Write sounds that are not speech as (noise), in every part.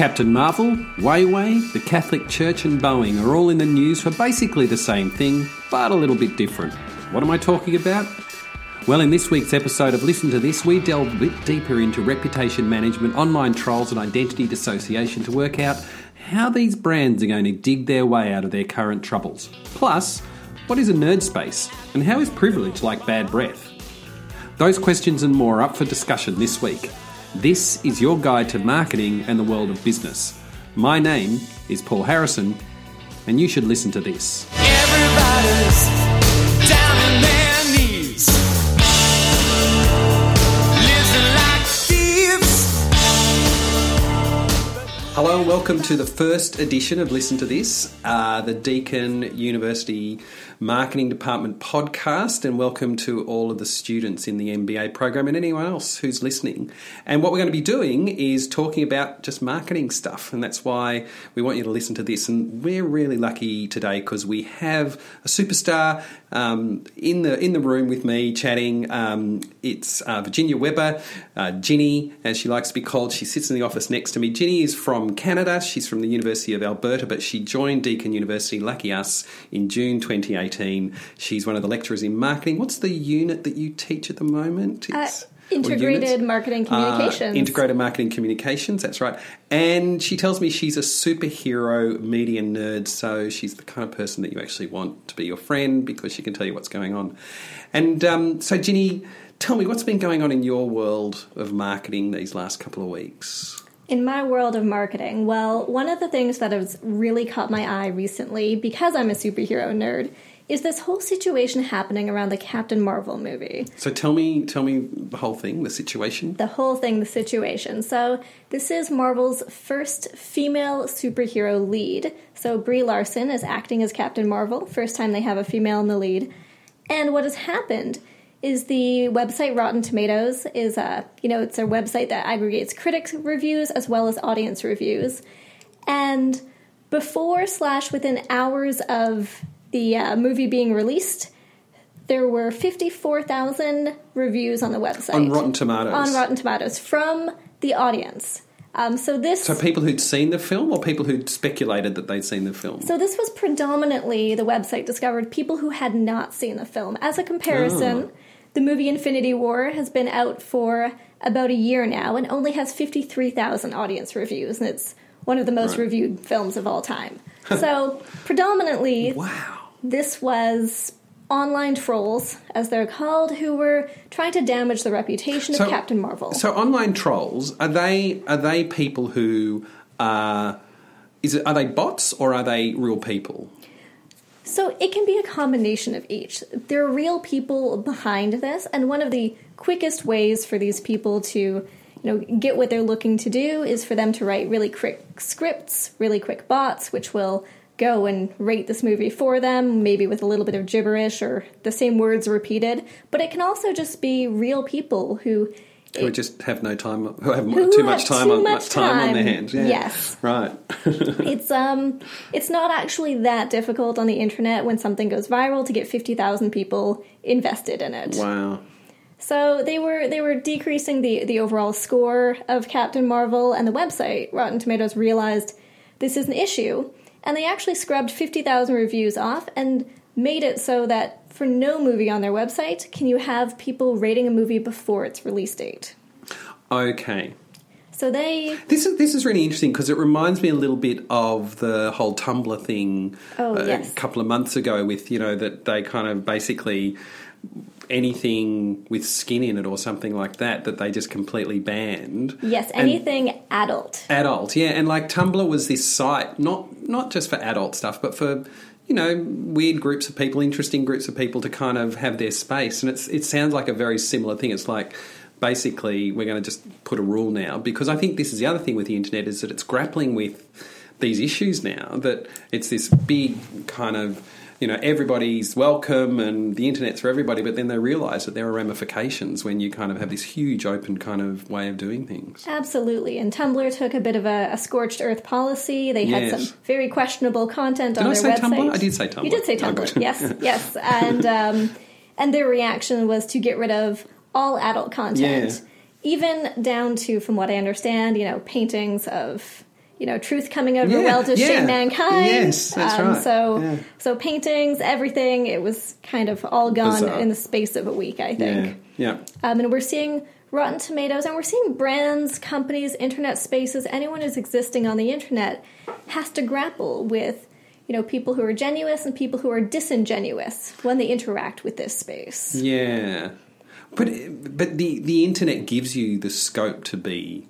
Captain Marvel, Huawei, the Catholic Church, and Boeing are all in the news for basically the same thing, but a little bit different. What am I talking about? Well, in this week's episode of Listen to This, we delve a bit deeper into reputation management, online trolls, and identity dissociation to work out how these brands are going to dig their way out of their current troubles. Plus, what is a nerd space, and how is privilege like bad breath? Those questions and more are up for discussion this week. This is your guide to marketing and the world of business. My name is Paul Harrison, and you should listen to this. Everybody's down on their knees, living like thieves. Hello and welcome to the first edition of Listen to This, uh, the Deakin University Marketing Department podcast, and welcome to all of the students in the MBA program and anyone else who's listening. And what we're going to be doing is talking about just marketing stuff, and that's why we want you to listen to this. And we're really lucky today because we have a superstar um, in the in the room with me chatting. Um, it's uh, Virginia Weber, uh, Ginny, as she likes to be called. She sits in the office next to me. Ginny is from Canada. She's from the University of Alberta, but she joined Deakin University, lucky us, in June 2018. She's one of the lecturers in marketing. What's the unit that you teach at the moment? Uh, It's- or integrated marketing Uh, communications. integrated marketing communications, that's right. And she tells me she's a superhero media nerd, so she's the kind of person that you actually want to be your friend because she can tell you what's going on. And um, so, Ginny, tell me what's been going on in your world of marketing these last couple of weeks? In my world of marketing, well, one of the things that has really caught my eye recently, because I'm a superhero nerd, is this whole situation happening around the Captain Marvel movie. So tell me, tell me the whole thing, the situation. The whole thing, the situation. So, this is Marvel's first female superhero lead. So, Brie Larson is acting as Captain Marvel, first time they have a female in the lead. And what has happened is the website Rotten Tomatoes is a, you know, it's a website that aggregates critics reviews as well as audience reviews. And before slash within hours of the uh, movie being released, there were 54,000 reviews on the website. On Rotten Tomatoes. On Rotten Tomatoes from the audience. Um, so this So people who'd seen the film, or people who'd speculated that they'd seen the film. so this was predominantly the website discovered people who had not seen the film. As a comparison, Oh. the movie Infinity War has been out for about a year now and only has 53,000 audience reviews and it's one of the most Right. reviewed films of all time. (laughs) so predominantly wow. This was online trolls as they're called who were trying to damage the reputation So- of Captain Marvel. So online trolls are they are they people who are is it are they bots or are they real people? So it can be a combination of each. There are real people behind this, and one of the quickest ways for these people to, you know, get what they're looking to do is for them to write really quick scripts, really quick bots, which will go and rate this movie for them, maybe with a little bit of gibberish or the same words repeated. But it can also just be real people who Who just have no time, who have Who too much time too on much time on their hands. Yeah. Yes. right. (laughs) it's um it's not actually that difficult on the internet when something goes viral to get 50,000 people invested in it. wow. So they were they were decreasing the the overall score of Captain Marvel and the website Rotten Tomatoes realized this is an issue and they actually scrubbed 50,000 reviews off and made it so that for no movie on their website can you have people rating a movie before its release date. Okay. So they This is this is really interesting because it reminds me a little bit of the whole Tumblr thing Oh, uh, yes. a couple of months ago with you know that they kind of basically anything with skin in it or something like that that they just completely banned. yes, And- anything adult. adult yeah and like tumblr was this site not not just for adult stuff but for you know weird groups of people interesting groups of people to kind of have their space and it's it sounds like a very similar thing it's like basically we're going to just put a rule now because i think this is the other thing with the internet is that it's grappling with these issues now that it's this big kind of you know everybody's welcome and the internet's for everybody but then they realize that there are ramifications when you kind of have this huge open kind of way of doing things Absolutely. And Tumblr took a bit of a, a scorched earth policy. They had Yes. some very questionable content Did on I their say website. Tumblr? I did say Tumblr. You did say Oh, Tumblr. good. yes, (laughs) yes. And um, and their reaction was to get rid of all adult content, Yeah. even down to, from what I understand, you know, paintings of you know, truth coming out of Yeah, well to yeah. shame mankind. Yes, that's um, right. So, Yeah. so paintings, everything, it was kind of all gone Bizarre. in the space of a week, I think. yeah. Um, and we're seeing Rotten Tomatoes, and we're seeing brands, companies, internet spaces, anyone who's existing on the internet has to grapple with, you know, people who are genuous and people who are disingenuous when they interact with this space. Yeah, but but the the internet gives you the scope to be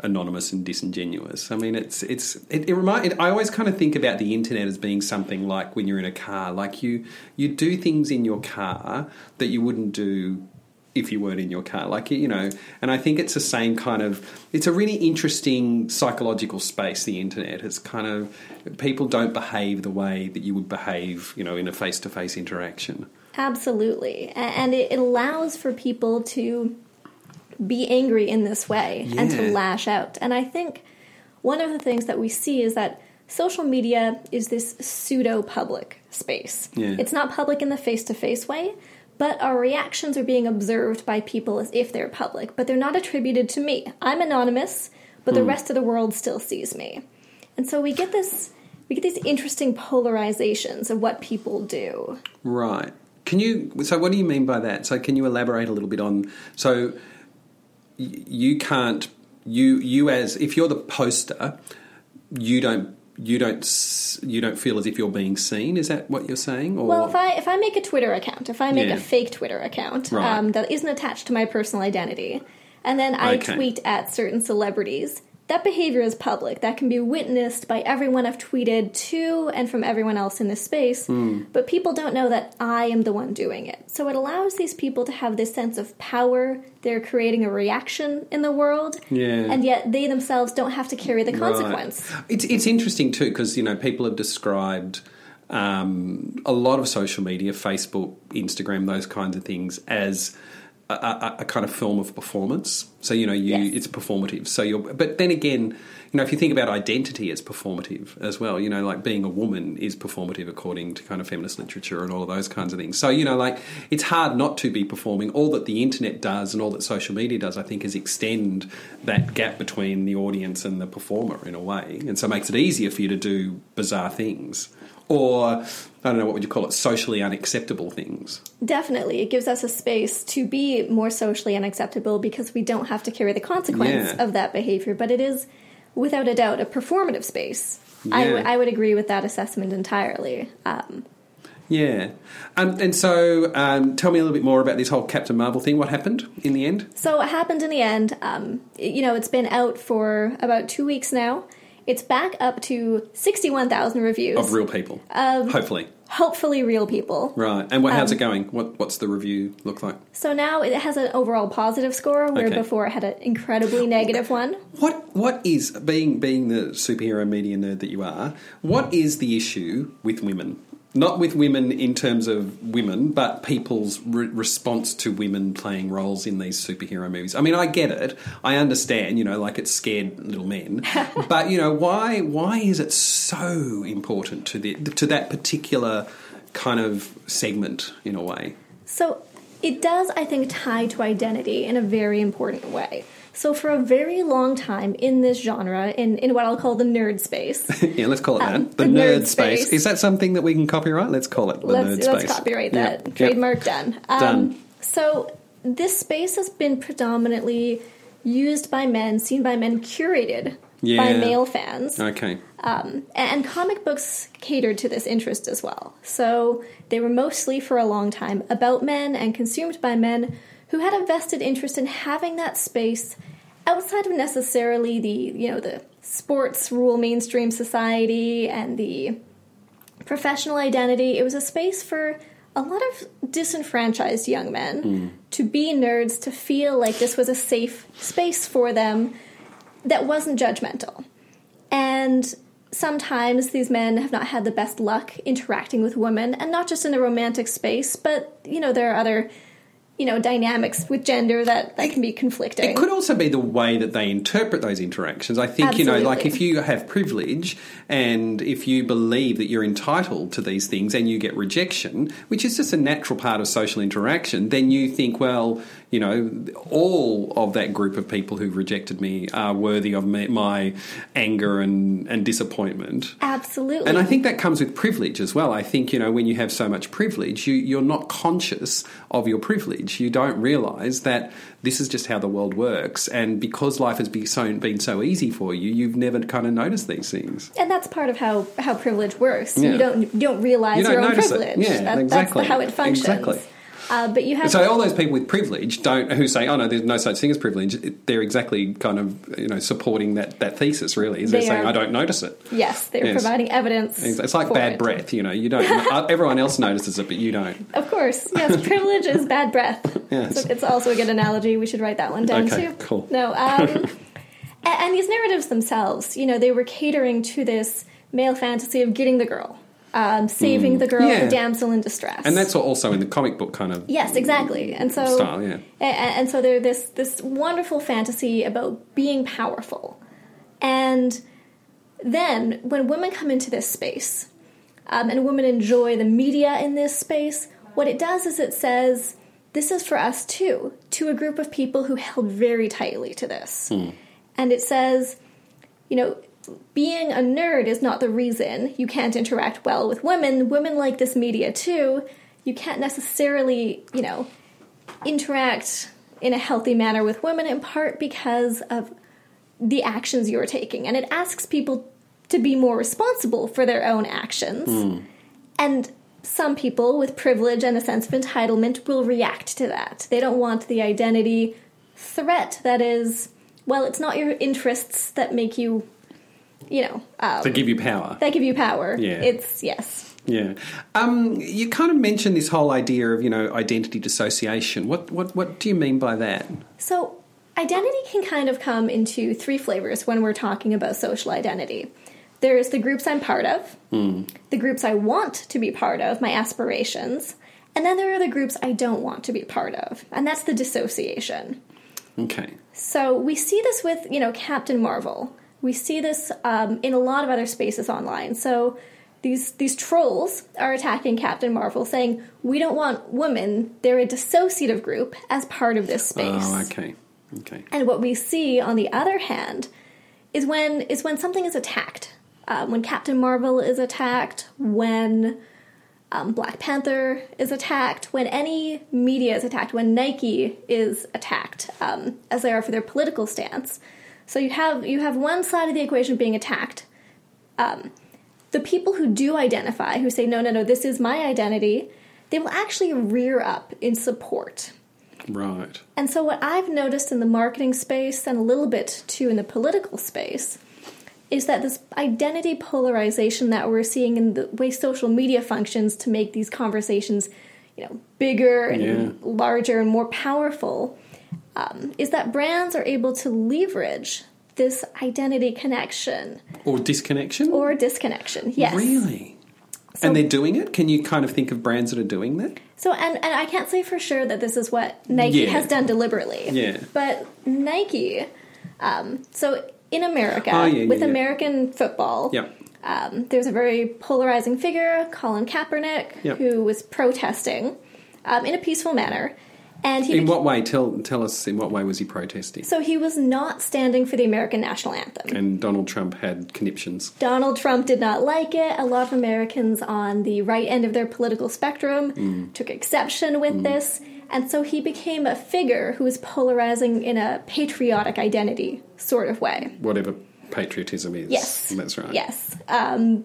anonymous and disingenuous. I mean, it's it's it, it. It, I always kind of think about the internet as being something like when you're in a car, like you you do things in your car that you wouldn't do if you weren't in your car like you know and i think it's the same kind of it's a really interesting psychological space the internet it's kind of people don't behave the way that you would behave you know in a face-to-face interaction Absolutely. And it allows for people to be angry in this way and to lash out. And I think one of the things that we see is that social media is this pseudo public space. Yeah. It's not public in the face to face way, but our reactions are being observed by people as if they're public, but they're not attributed to me. I'm anonymous, but the hmm. rest of the world still sees me. And so we get this we get these interesting polarizations of what people do. Right. Can you? So, what do you mean by that? So, can you elaborate a little bit on? So, you can't. You you as if you're the poster, you don't you don't you don't feel as if you're being seen. Is that what you're saying? Or Well, if I if I make a Twitter account, if I make Yeah. a fake Twitter account Right. um, that isn't attached to my personal identity, and then I Okay. tweet at certain celebrities, that behavior is public. That can be witnessed by everyone I've tweeted to and from everyone else in this space. Hmm. But people don't know that I am the one doing it. So it allows these people to have this sense of power. They're creating a reaction in the world, Yeah. and yet they themselves don't have to carry the Right. consequence. It's it's interesting too because you know people have described um, a lot of social media, Facebook, Instagram, those kinds of things as. A, a, a kind of film of performance, so you know you Yes. it's performative. So you're, but then again, you know if you think about identity, it's performative as well. You know, like being a woman is performative according to kind of feminist literature and all of those kinds of things. So you know, like it's hard not to be performing. All that the internet does and all that social media does, I think, is extend that gap between the audience and the performer in a way, and so it makes it easier for you to do bizarre things, or I don't know what would you call it, socially unacceptable things. Definitely. It gives us a space to be more socially unacceptable because we don't have to carry the consequence Yeah. of that behavior. But it is, without a doubt, a performative space. I, Yeah. w- I would agree with that assessment entirely. Um, Yeah, um, and so um, tell me a little bit more about this whole Captain Marvel thing. What happened in the end? so what happened in the end, um, you know, it's been out for about two weeks now. It's back up to 61,000 reviews. Of real people, Um, hopefully. Hopefully, real people. Right, and what, how's Um, it going? What, what's the review look like? So now it has an overall positive score, where Okay. before it had an incredibly negative one. What what is being being the superhero media nerd that you are? What is the issue with women? Not with women in terms of women, but people's re- response to women playing roles in these superhero movies. I mean, I get it. I understand. You know, like it's scared little men. (laughs) but you know, why why is it so important to the to that particular kind of segment in a way? So it does, I think, tie to identity in a very important way. So for a very long time in this genre, in, in what I'll call the nerd space, (laughs) yeah, let's call it Um, that. The, the nerd, nerd space. space. Is that something that we can copyright? Let's call it the let's, nerd let's space. copyright that. yeah. Trademark done. Um, Done. So this space has been predominantly used by men, seen by men, curated by male fans. Okay. And comic books catered to this interest as well. So they were mostly, for a long time, about men and consumed by men who had a vested interest in having that space outside of necessarily the, you know, the sports rule mainstream society and the professional identity. It was a space for a lot of disenfranchised young men hmm. to be nerds, to feel like this was a safe space for them that wasn't judgmental. And sometimes these men have not had the best luck interacting with women, and not just in the romantic space, but you know, there are other you know dynamics with gender that, that can be conflicting. It could also be the way that they interpret those interactions. I think, you know, like if you have privilege and if you believe that you're entitled to these things and you get rejection, which is just a natural part of social interaction, then you think, well, you know, all of that group of people who've rejected me are worthy of me, my anger and, and disappointment. Absolutely. And I think that comes with privilege as well. I think, you know, when you have so much privilege, you, you're not conscious of your privilege. You don't realise that this is just how the world works. And because life has been so, been so easy for you, you've never kind of noticed these things. and that's part of how, how privilege works. Yeah. You don't you don't realize You don't your own notice it. privilege. Yeah, That- exactly. That's how it functions. Exactly. Uh, but you have so all those people with privilege don't who say, "Oh no, there's no such thing as privilege." They're exactly kind of you know supporting that, that thesis. Really, is they're They saying, are- "I don't notice it." yes, they're Yes. providing evidence. It's like bad it. breath. You know, you don't. (laughs) everyone else notices it, but you don't. Of course, yes. (laughs) privilege is bad breath. Yes. So it's also a good analogy. We should write that one down Okay, too. cool. No, um, (laughs) and, and these narratives themselves, you know, they were catering to this male fantasy of getting the girl, um, saving the girl, Mm. Yeah. the damsel in distress, And that's also in the comic book kind of yes, exactly. And so, style. Yeah. a- a- and so they're this this wonderful fantasy about being powerful, and then when women come into this space, um, and women enjoy the media in this space, what it does is it says this is for us too, to a group of people who held very tightly to this, and it says, you know. Being a nerd is not the reason you can't interact well with women. Women like this media too. You can't necessarily, you know, interact in a healthy manner with women in part because of the actions you're taking. And it asks people to be more responsible for their own actions. Hmm. And some people with privilege and a sense of entitlement will react to that. They don't want the identity threat that is, well, it's not your interests that make you, you know, um, To give you power. They give you power. Yeah. It's, yes. Yeah. Um, you kind of mentioned this whole idea of you know identity dissociation. What what what do you mean by that? So, identity can kind of come into three flavors when we're talking about social identity. There's the groups I'm part of, the groups I want to be part of, my aspirations, and then there are the groups I don't want to be part of, and that's the dissociation. Okay. So we see this with, you know, Captain Marvel. We see this um, in a lot of other spaces online. So these these trolls are attacking Captain Marvel, saying we don't want women. They're a dissociative group as part of this space. Oh, okay. Okay. And what we see, on the other hand, is when is when something is attacked. Um, when Captain Marvel is attacked, when um, Black Panther is attacked, when any media is attacked, when Nike is attacked, um, as they are for their political stance. So you have you have one side of the equation being attacked. Um, the people who do identify, who say no, no, no, this is my identity, they will actually rear up in support. Right. And so, what I've noticed in the marketing space and a little bit too in the political space is that this identity polarization that we're seeing in the way social media functions to make these conversations, you know, bigger and Yeah. larger and more powerful, um, is that brands are able to leverage this identity connection Or disconnection. or disconnection. Yes. Really. So- and they're doing it. Can you kind of think of brands that are doing that? So, and, and I can't say for sure that this is what Nike Yeah. has done deliberately. Yeah. But Nike, um, so in America, Oh, yeah, yeah, with. American football, Yep. um, there's a very polarizing figure, Colin Kaepernick, Yep. who was protesting um, in a peaceful manner. And he In beca- what way? Tell tell us. In what way was he protesting? so he was not standing for the American national anthem. And Donald Trump had conniptions. Donald Trump did not like it. A lot of Americans on the right end of their political spectrum Mm. took exception with this. And so he became a figure who was polarizing in a patriotic identity sort of way. Whatever patriotism is. Yes. That's right. Yes. Um,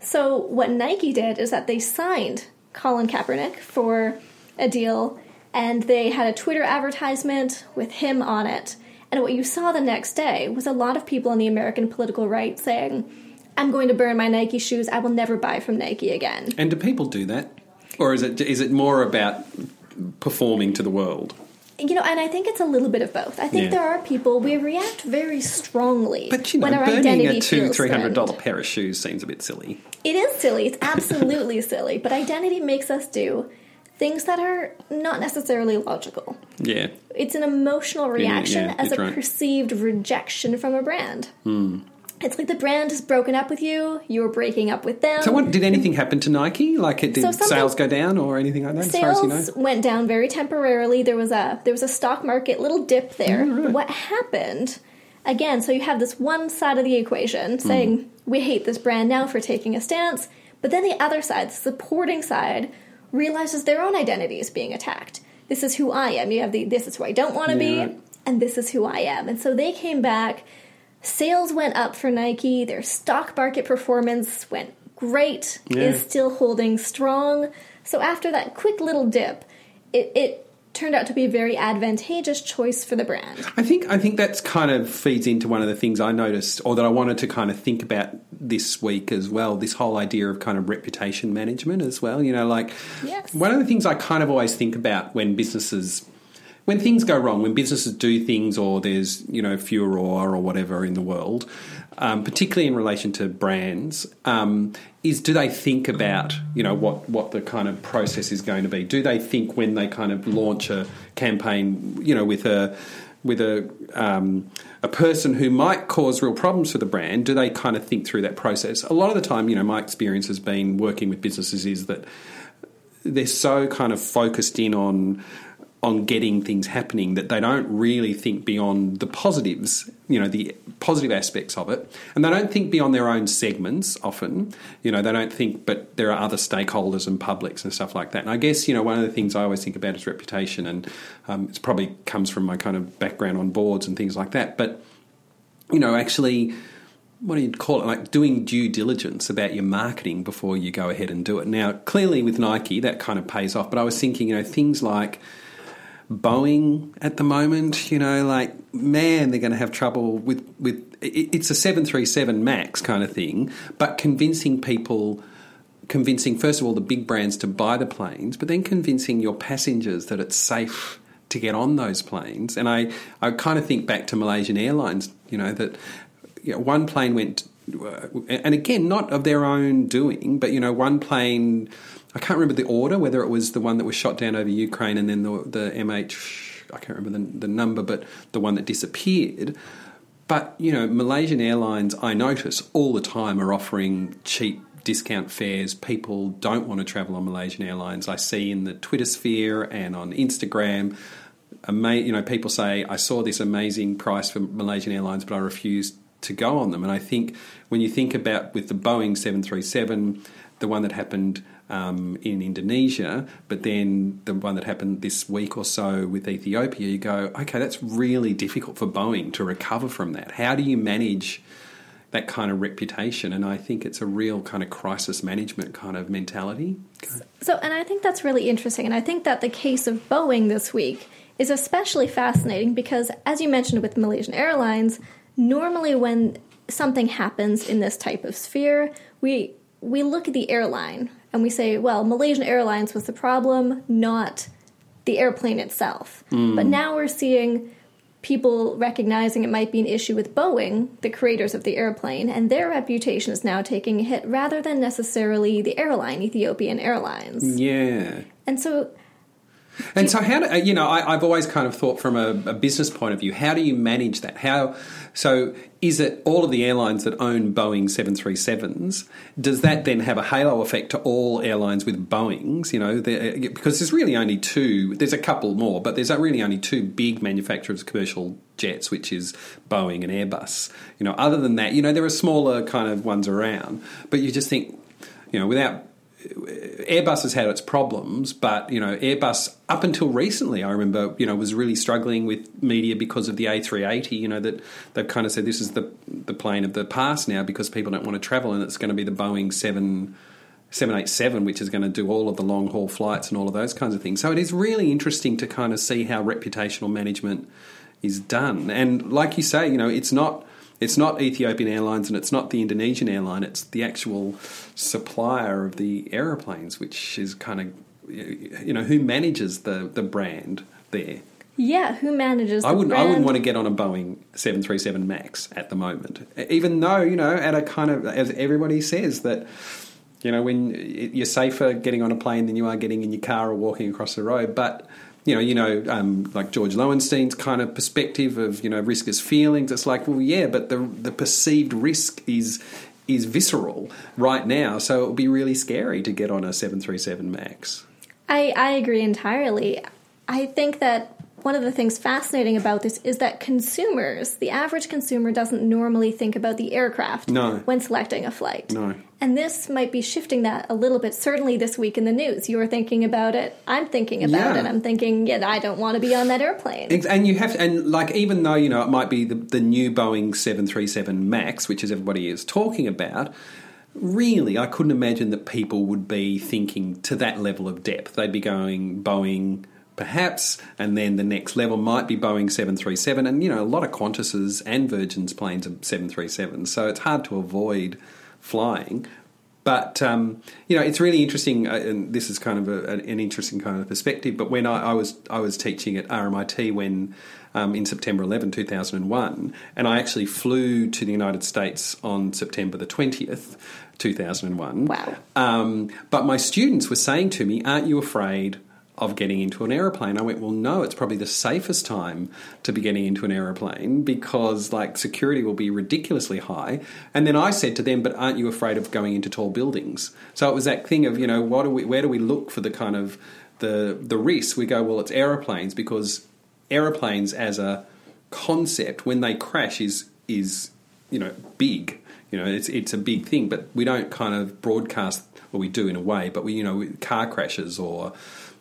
so what Nike did is that they signed Colin Kaepernick for a deal, and they had a Twitter advertisement with him on it. And what you saw the next day was a lot of people on the American political right saying, "I'm going to burn my Nike shoes. I will never buy from Nike again." And do people do that, or is it is it more about performing to the world? You know, and I think it's a little bit of both. I think Yeah. there are people we react very strongly But you know, when our burning a two three hundred dollar pair of shoes seems a bit silly. It is silly. It's absolutely (laughs) silly. But identity makes us do things that are not necessarily logical. Yeah. It's an emotional reaction yeah, as a right. perceived rejection from a brand. it's like the brand has broken up with you, you're breaking up with them. So, what, did anything happen to Nike? Like, it, did So sales go down or anything like that? as far as you know, Sales went down very temporarily. There was a there was a stock market little dip there. Oh, right. What happened? Again, so you have this one side of the equation Hmm. saying we hate this brand now for taking a stance, but then the other side, the supporting side, realizes their own identity is being attacked. This is who I am. You have the this is who I don't want to Yeah, be, and this is who I am. And so they came back. Sales went up for Nike. Their stock market performance went great. Yeah. Is still holding strong. So after that quick little dip, it, it turned out to be a very advantageous choice for the brand. I think I think that's kind of feeds into one of the things I noticed, or that I wanted to kind of think about this week as well. This whole idea of kind of reputation management as well. You know, like Yes. one of the things I kind of always think about when businesses. When things go wrong, when businesses do things, or there's you know furor or whatever in the world, um, particularly in relation to brands, um, is do they think about you know what what the kind of process is going to be? Do they think when they kind of launch a campaign, you know, with a with a um, a person who might cause real problems for the brand, do they kind of think through that process? A lot of the time, you know, my experience has been working with businesses is that they're so kind of focused in on on getting things happening that they don't really think beyond the positives, you know, the positive aspects of it. And they don't think beyond their own segments often. You know, they don't think, but there are other stakeholders and publics and stuff like that. And I guess, you know, one of the things I always think about is reputation. And um, it probably comes from my kind of background on boards and things like that. But, you know, actually, what do you call it? Like doing due diligence about your marketing before you go ahead and do it. Now, clearly with Nike, that kind of pays off. But I was thinking, you know, things like Boeing at the moment, you know, like man, they're going to have trouble with with it's a seven three seven Max kind of thing, but convincing people. Convincing, first of all, the big brands to buy the planes, but then convincing your passengers that it's safe to get on those planes. And I, I kind of think back to Malaysian Airlines, you know, that you know, one plane went, uh, and again, not of their own doing, but, you know, one plane, I can't remember the order, whether it was the one that was shot down over Ukraine and then the, the MH, I can't remember the, the number, but the one that disappeared. But, you know, Malaysian Airlines, I notice all the time, are offering cheap discount fares. People don't want to travel on Malaysian Airlines. I see in the Twitter sphere and on Instagram, ama- you know, people say, I saw this amazing price for Malaysian Airlines, but I refused to go on them. And I think when you think about with the Boeing 737, the one that happened um, in Indonesia, but then the one that happened this week or so with Ethiopia, you go, okay, that's really difficult for Boeing to recover from that. How do you manage that kind of reputation? And I think it's a real kind of crisis management kind of mentality. So, and I think that's really interesting. And I think that the case of Boeing this week is especially fascinating because, as you mentioned with Malaysian Airlines, normally when something happens in this type of sphere, we we look at the airline and we say, well, Malaysian Airlines was the problem, not the airplane itself. Hmm. But now we're seeing people recognizing it might be an issue with Boeing, the creators of the airplane, and their reputation is now taking a hit rather than necessarily the airline, Ethiopian Airlines. Yeah. And so, And so, how do uh, you know? I, I've always kind of thought from a, a business point of view. How do you manage that? How so? Is it all of the airlines that own Boeing seven three sevens? Does that then have a halo effect to all airlines with Boeings? You know, uh, because there's really only two. There's a couple more, but there's really only two big manufacturers of commercial jets, which is Boeing and Airbus. You know, other than that, you know, there are smaller kind of ones around, but you just think, you know, without Airbus has had its problems, but you know, Airbus up until recently, I remember, you know, was really struggling with media because of the A380. You know that they've kind of said this is the the plane of the past now because people don't want to travel, and it's going to be the Boeing seven. 787, which is going to do all of the long haul flights and all of those kinds of things. So it is really interesting to kind of see how reputational management is done. And like you say, you know, it's not it's not Ethiopian Airlines and it's not the Indonesian airline. It's the actual supplier of the aeroplanes, which is kind of you know who manages the the brand there. yeah, who manages? I wouldn't I wouldn't want to get on a Boeing seven three seven Max at the moment, even though you know at a kind of as everybody says that. You know, when you're safer getting on a plane than you are getting in your car or walking across the road, but you know, you know, um, like George Loewenstein's kind of perspective of you know risk as feelings. It's like, well, yeah, but the the perceived risk is is visceral right now, so it would be really scary to get on a seven three seven max. I, I agree entirely. I think that one of the things fascinating about this is that consumers, the average consumer, doesn't normally think about the aircraft No. when selecting a flight. No. And this might be shifting that a little bit. Certainly this week in the news, you were thinking about it. I'm thinking about Yeah. it. I'm thinking, yeah, I don't want to be on that airplane. And you have, to, and like, even though you know it might be the, the new Boeing seven three seven Max, which is everybody is talking about, really, I couldn't imagine that people would be thinking to that level of depth. They'd be going Boeing, perhaps, and then the next level might be Boeing seven three seven, and you know, a lot of Qantas's and Virgin's planes are seven three seven, so it's hard to avoid flying. But um, you know, it's really interesting, uh, and this is kind of a, an an interesting kind of perspective. But when I, I was I was teaching at RMIT when um, in September 11, 2001, and I actually flew to the United States on September the 20th, 2001. Wow. Um, but my students were saying to me, "Aren't you afraid?" Of getting into an aeroplane, I went. Well, no. It's probably the safest time to be getting into an aeroplane because, like, security will be ridiculously high. And then I said to them, "But aren't you afraid of going into tall buildings?" So it was that thing of, you know, what do we, where do we look for the kind of the the risk? We go, well, it's aeroplanes because aeroplanes as a concept when they crash is is you know big. You know, it's it's a big thing, but we don't kind of broadcast. Well, we do in a way, but we you know car crashes or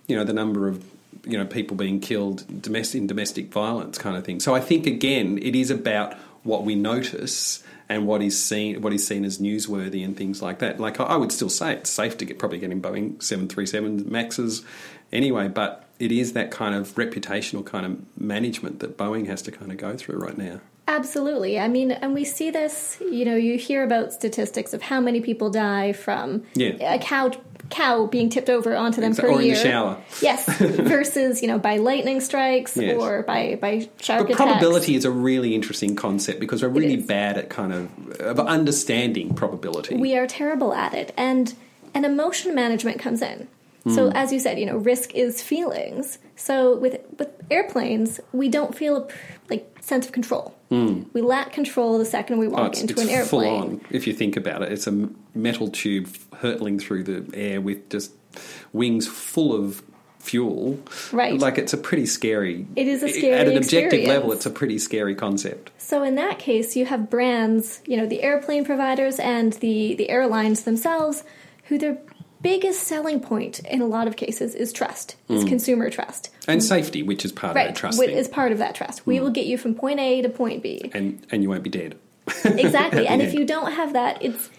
you know the number of you know people being killed domestic in domestic violence kind of thing. So I think again, it is about what we notice and what is seen what is seen as newsworthy and things like that. Like I would still say it's safe to get probably getting Boeing seven three seven Maxes anyway, but it is that kind of reputational kind of management that Boeing has to kind of go through right now. Absolutely. I mean, and we see this, you know, you hear about statistics of how many people die from Yeah. a cow cow being tipped over onto them Exa- per or in the year. shower. Yes, (laughs) versus, you know, by lightning strikes Yes. or by by shark But attacks. probability is a really interesting concept because we're really bad at kind of, of understanding probability. we are terrible at it and and emotion management comes in. So as you said you know risk is feelings so with with airplanes we don't feel a like sense of control hmm. we lack control the second we. Oh, walk it's, into an airplane full on. If you think about it, it's a metal tube hurtling through the air with just wings full of fuel. Right. Like it's a pretty scary. It is a scary. At an objective experience. level, it's a pretty scary concept. So in that case, you have brands, you know, the airplane providers and the the airlines themselves, who their biggest selling point in a lot of cases is trust, is hmm. consumer trust. And safety, which is part of that trust thing. is part of that trust. We hmm. will get you from point A to point B. and and you won't be dead. (laughs) Exactly. and if you don't have that, it's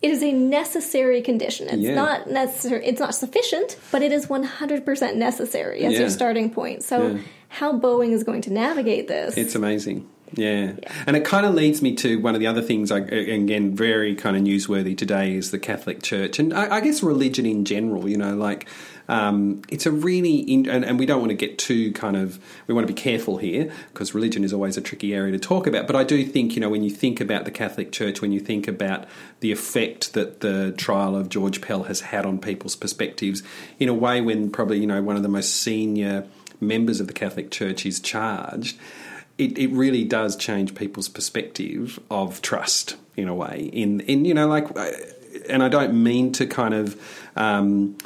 it is a necessary condition. It's Yeah. not necessary. It's not sufficient, but it is one hundred percent necessary as Yeah. your starting point. So, Yeah. how Boeing is going to navigate this? It's amazing. Yeah. And it kind of leads me to one of the other things, I, again, very kind of newsworthy today is the Catholic Church. And I, I guess religion in general, you know, like um, it's a really, in, and, and we don't want to get too kind of, we want to be careful here because religion is always a tricky area to talk about. But I do think, you know, when you think about the Catholic Church, when you think about the effect that the trial of George Pell has had on people's perspectives, in a way when probably, you know, one of the most senior members of the Catholic Church is charged, it, it really does change people's perspective of trust in a way. In in you know like, uh, and I don't mean to kind of. Um,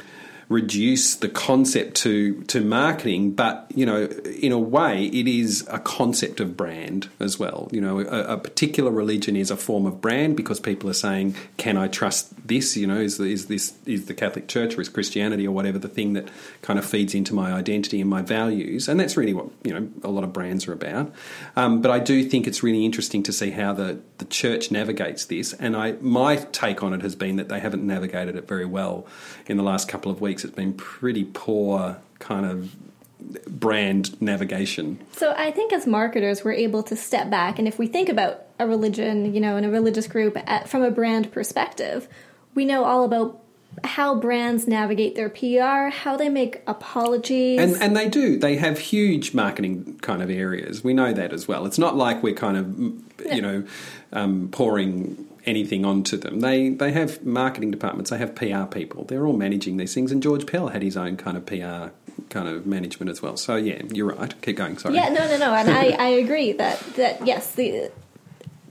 reduce the concept to to marketing but you know in a way it is a concept of brand as well. You know a, a particular religion is a form of brand because people are saying can i trust this? You know is, is this is the catholic church or is christianity or whatever the thing that kind of feeds into my identity and my values? And that's really what you know a lot of brands are about. Um, but i do think it's really interesting to see how the the church navigates this. And i my take on it has been that they haven't navigated it very well in the last couple of weeks it's been pretty poor kind of brand navigation So I think as marketers, we're able to step back, and if we think about a religion, you know, and a religious group at, from a brand perspective, we know all about how brands navigate their PR, how they make apologies. And and they do. They have huge marketing kind of areas. We know that as well. It's not like we're kind of you know um, pouring anything onto them. They they have marketing departments. They have PR people. They're all managing these things. And George Pell had his own kind of PR kind of management as well. So yeah, you're right. Keep going. Sorry. Yeah, no, no, no, and I, I agree that that yes, the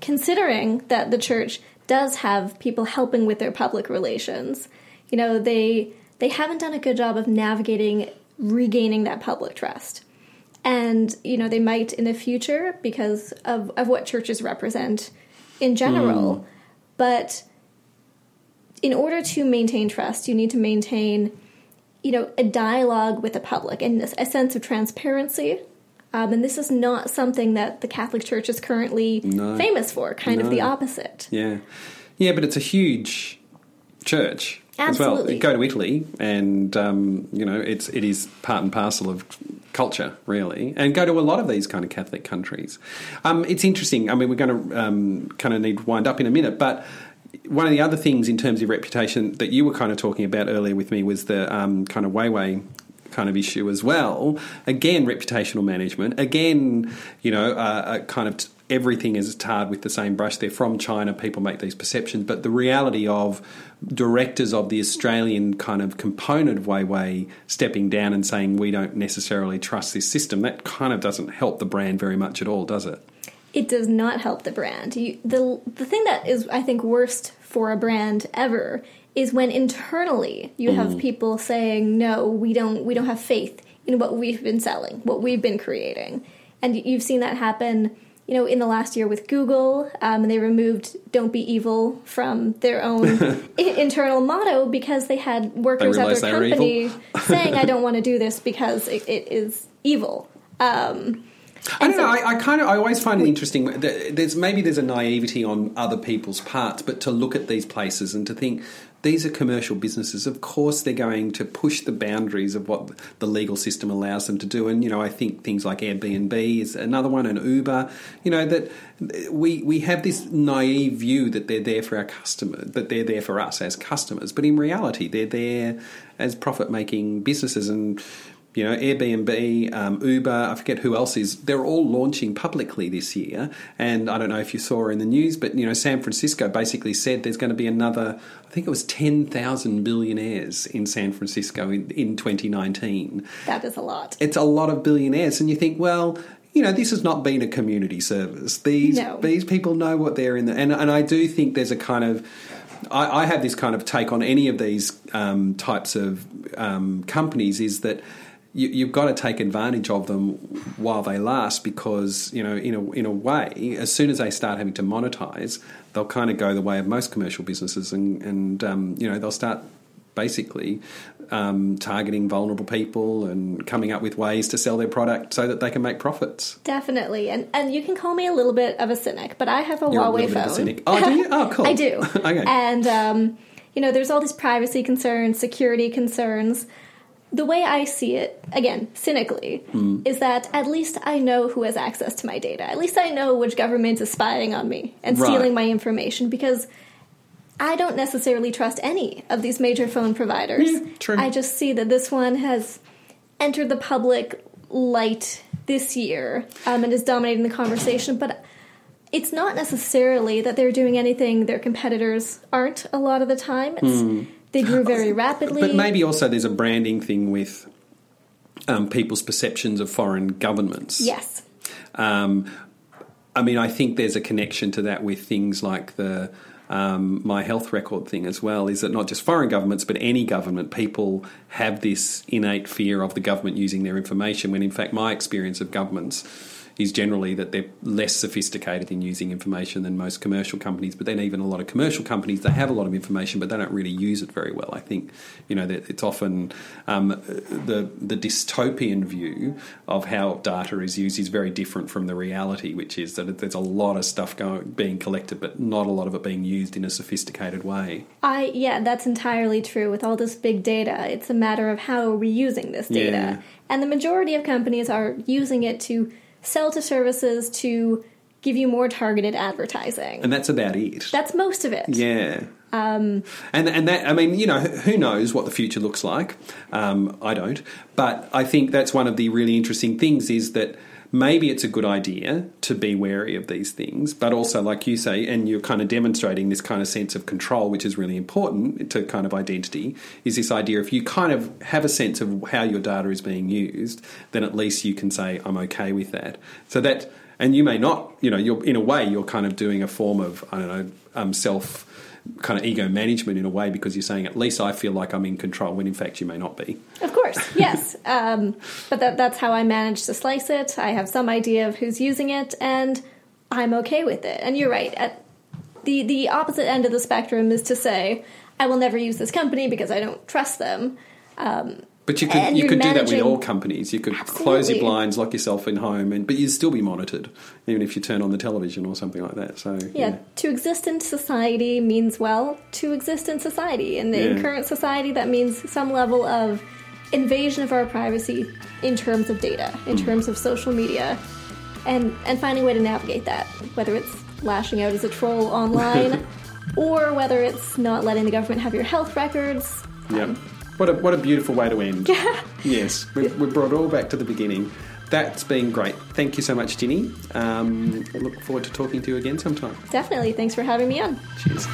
considering that the church does have people helping with their public relations, you know, they they haven't done a good job of navigating regaining that public trust. And, you know, they might in the future because of, of what churches represent in general. Hmm. But in order to maintain trust, you need to maintain, you know, a dialogue with the public and a sense of transparency. Um, and this is not something that the Catholic Church is currently No. famous for. Kind of the opposite. Yeah, yeah, but it's a huge church Absolutely. well. Go to Italy, and um, you know it's it is part and parcel of culture, really. And go to a lot of these kind of Catholic countries. Um, it's interesting. I mean, we're going to um, kind of need to wind up in a minute, but. One of the other things in terms of reputation that you were kind of talking about earlier with me was the um, kind of Huawei kind of issue as well. Again, reputational management. Again, you know, uh, uh, kind of t- everything is tarred with the same brush. They're from China. People make these perceptions, but the reality of directors of the Australian kind of component of Huawei stepping down and saying we don't necessarily trust this system that kind of doesn't help the brand very much at all, does it? it does not help the brand. You, the the thing that is, I think, worst for a brand ever is when internally you have mm. people saying, "No, we don't. We don't have faith in what we've been selling, what we've been creating," and you've seen that happen. You know, in the last year with Google, um, they removed "Don't be evil" from their own (laughs) i- internal motto because they had workers at their company (laughs) saying, "I don't (laughs) want to do this because it, it is evil." Um, I don't so- know. I, I kind of I always find it interesting. that There's maybe there's a naivety on other people's parts, but to look at these places and to think these are commercial businesses. Of course, they're going to push the boundaries of what the legal system allows them to do. And you know, I think things like Airbnb is another one, and Uber. You know that we we have this naive view that they're there for our customer, that they're there for us as customers, but in reality, they're there as profit making businesses and you know, Airbnb, um, Uber, I forget who else is, they're all launching publicly this year. And I don't know if you saw in the news, but, you know, San Francisco basically said there's going to be another, I think it was 10,000 billionaires in San Francisco in, in 2019. that is a lot. It's a lot of billionaires. And you think, well, you know, this has not been a community service. These No. these people know what they're in the, and and I do think there's a kind of I, I have this kind of take on any of these um, types of um, companies is that you, you've got to take advantage of them while they last because you know in a in a way as soon as they start having to monetize they'll kind of go the way of most commercial businesses and and um, you know they'll start basically um, targeting vulnerable people and coming up with ways to sell their product so that they can make profits. Definitely, and and you can call me a little bit of a cynic, but I have a You're a Huawei little bit phone. of a cynic. Oh, do you? Oh, (laughs) cool. I do. (laughs) Okay. And um, you know, there's all these privacy concerns, security concerns. The way I see it, again, cynically, Hmm. is that at least I know who has access to my data. At least I know which government is spying on me and Right. stealing my information because I don't necessarily trust any of these major phone providers. Yeah. I just see that this one has entered the public light this year um, and is dominating the conversation. But it's not necessarily that they're doing anything their competitors aren't a lot of the time. It's, They grew very rapidly. But maybe also there's a branding thing with um, people's perceptions of foreign governments. Yes. Um, I mean, I think there's a connection to that with things like the um, my health record thing as well. Is that not just foreign governments, but any government? People have this innate fear of the government using their information. When in fact, my experience of governments is generally that they're less sophisticated in using information than most commercial companies. But then even a lot of commercial companies, they have a lot of information, but they don't really use it very well. I think you know that it's often um, the the dystopian view of how data is used is very different from the reality, which is that there's a lot of stuff going, being collected, but not a lot of it being used in a sophisticated way. I yeah, that's entirely true. With all this big data, it's a matter of how are we using this data, Yeah. and the majority of companies are using it to sell to services to give you more targeted advertising. And that's about it. that's most of it. Yeah. Um, and and that I mean, you know, who knows what the future looks like? Um, I don't, but I think that's one of the really interesting things is that maybe it's a good idea to be wary of these things, but also, like you say, and you're kind of demonstrating this kind of sense of control, which is really important to kind of identity, is this idea if you kind of have a sense of how your data is being used, then at least you can say, I'm okay with that. So that, and you may not, you know, you're in a way, you're kind of doing a form of, I don't know, um, self kind of ego management in a way because you're saying at least I feel like I'm in control when in fact you may not be. Of course, (laughs) yes. um, but that, that's how I manage to slice it. I have some idea of who's using it, and I'm okay with it. And you're right. At the the opposite end of the spectrum is to say I will never use this company because I don't trust them. Um, But you could you could do that with all companies. You could close your blinds, lock yourself in home, and but you'd still be monitored, even if you turn on the television or something like that. So yeah, to exist in society means well to exist in society, and in Yeah. current society that means some level of invasion of our privacy in terms of data, in hmm. terms of social media, and and finding a way to navigate that, whether it's lashing out as a troll (laughs) online, or whether it's not letting the government have your health records. Yep. Um, What a what a beautiful way to end. (laughs) yes, we, we brought it all back to the beginning. That's been great. Thank you so much, Ginny. Um, I look forward to talking to you again sometime. Definitely. Thanks for having me on. Cheers.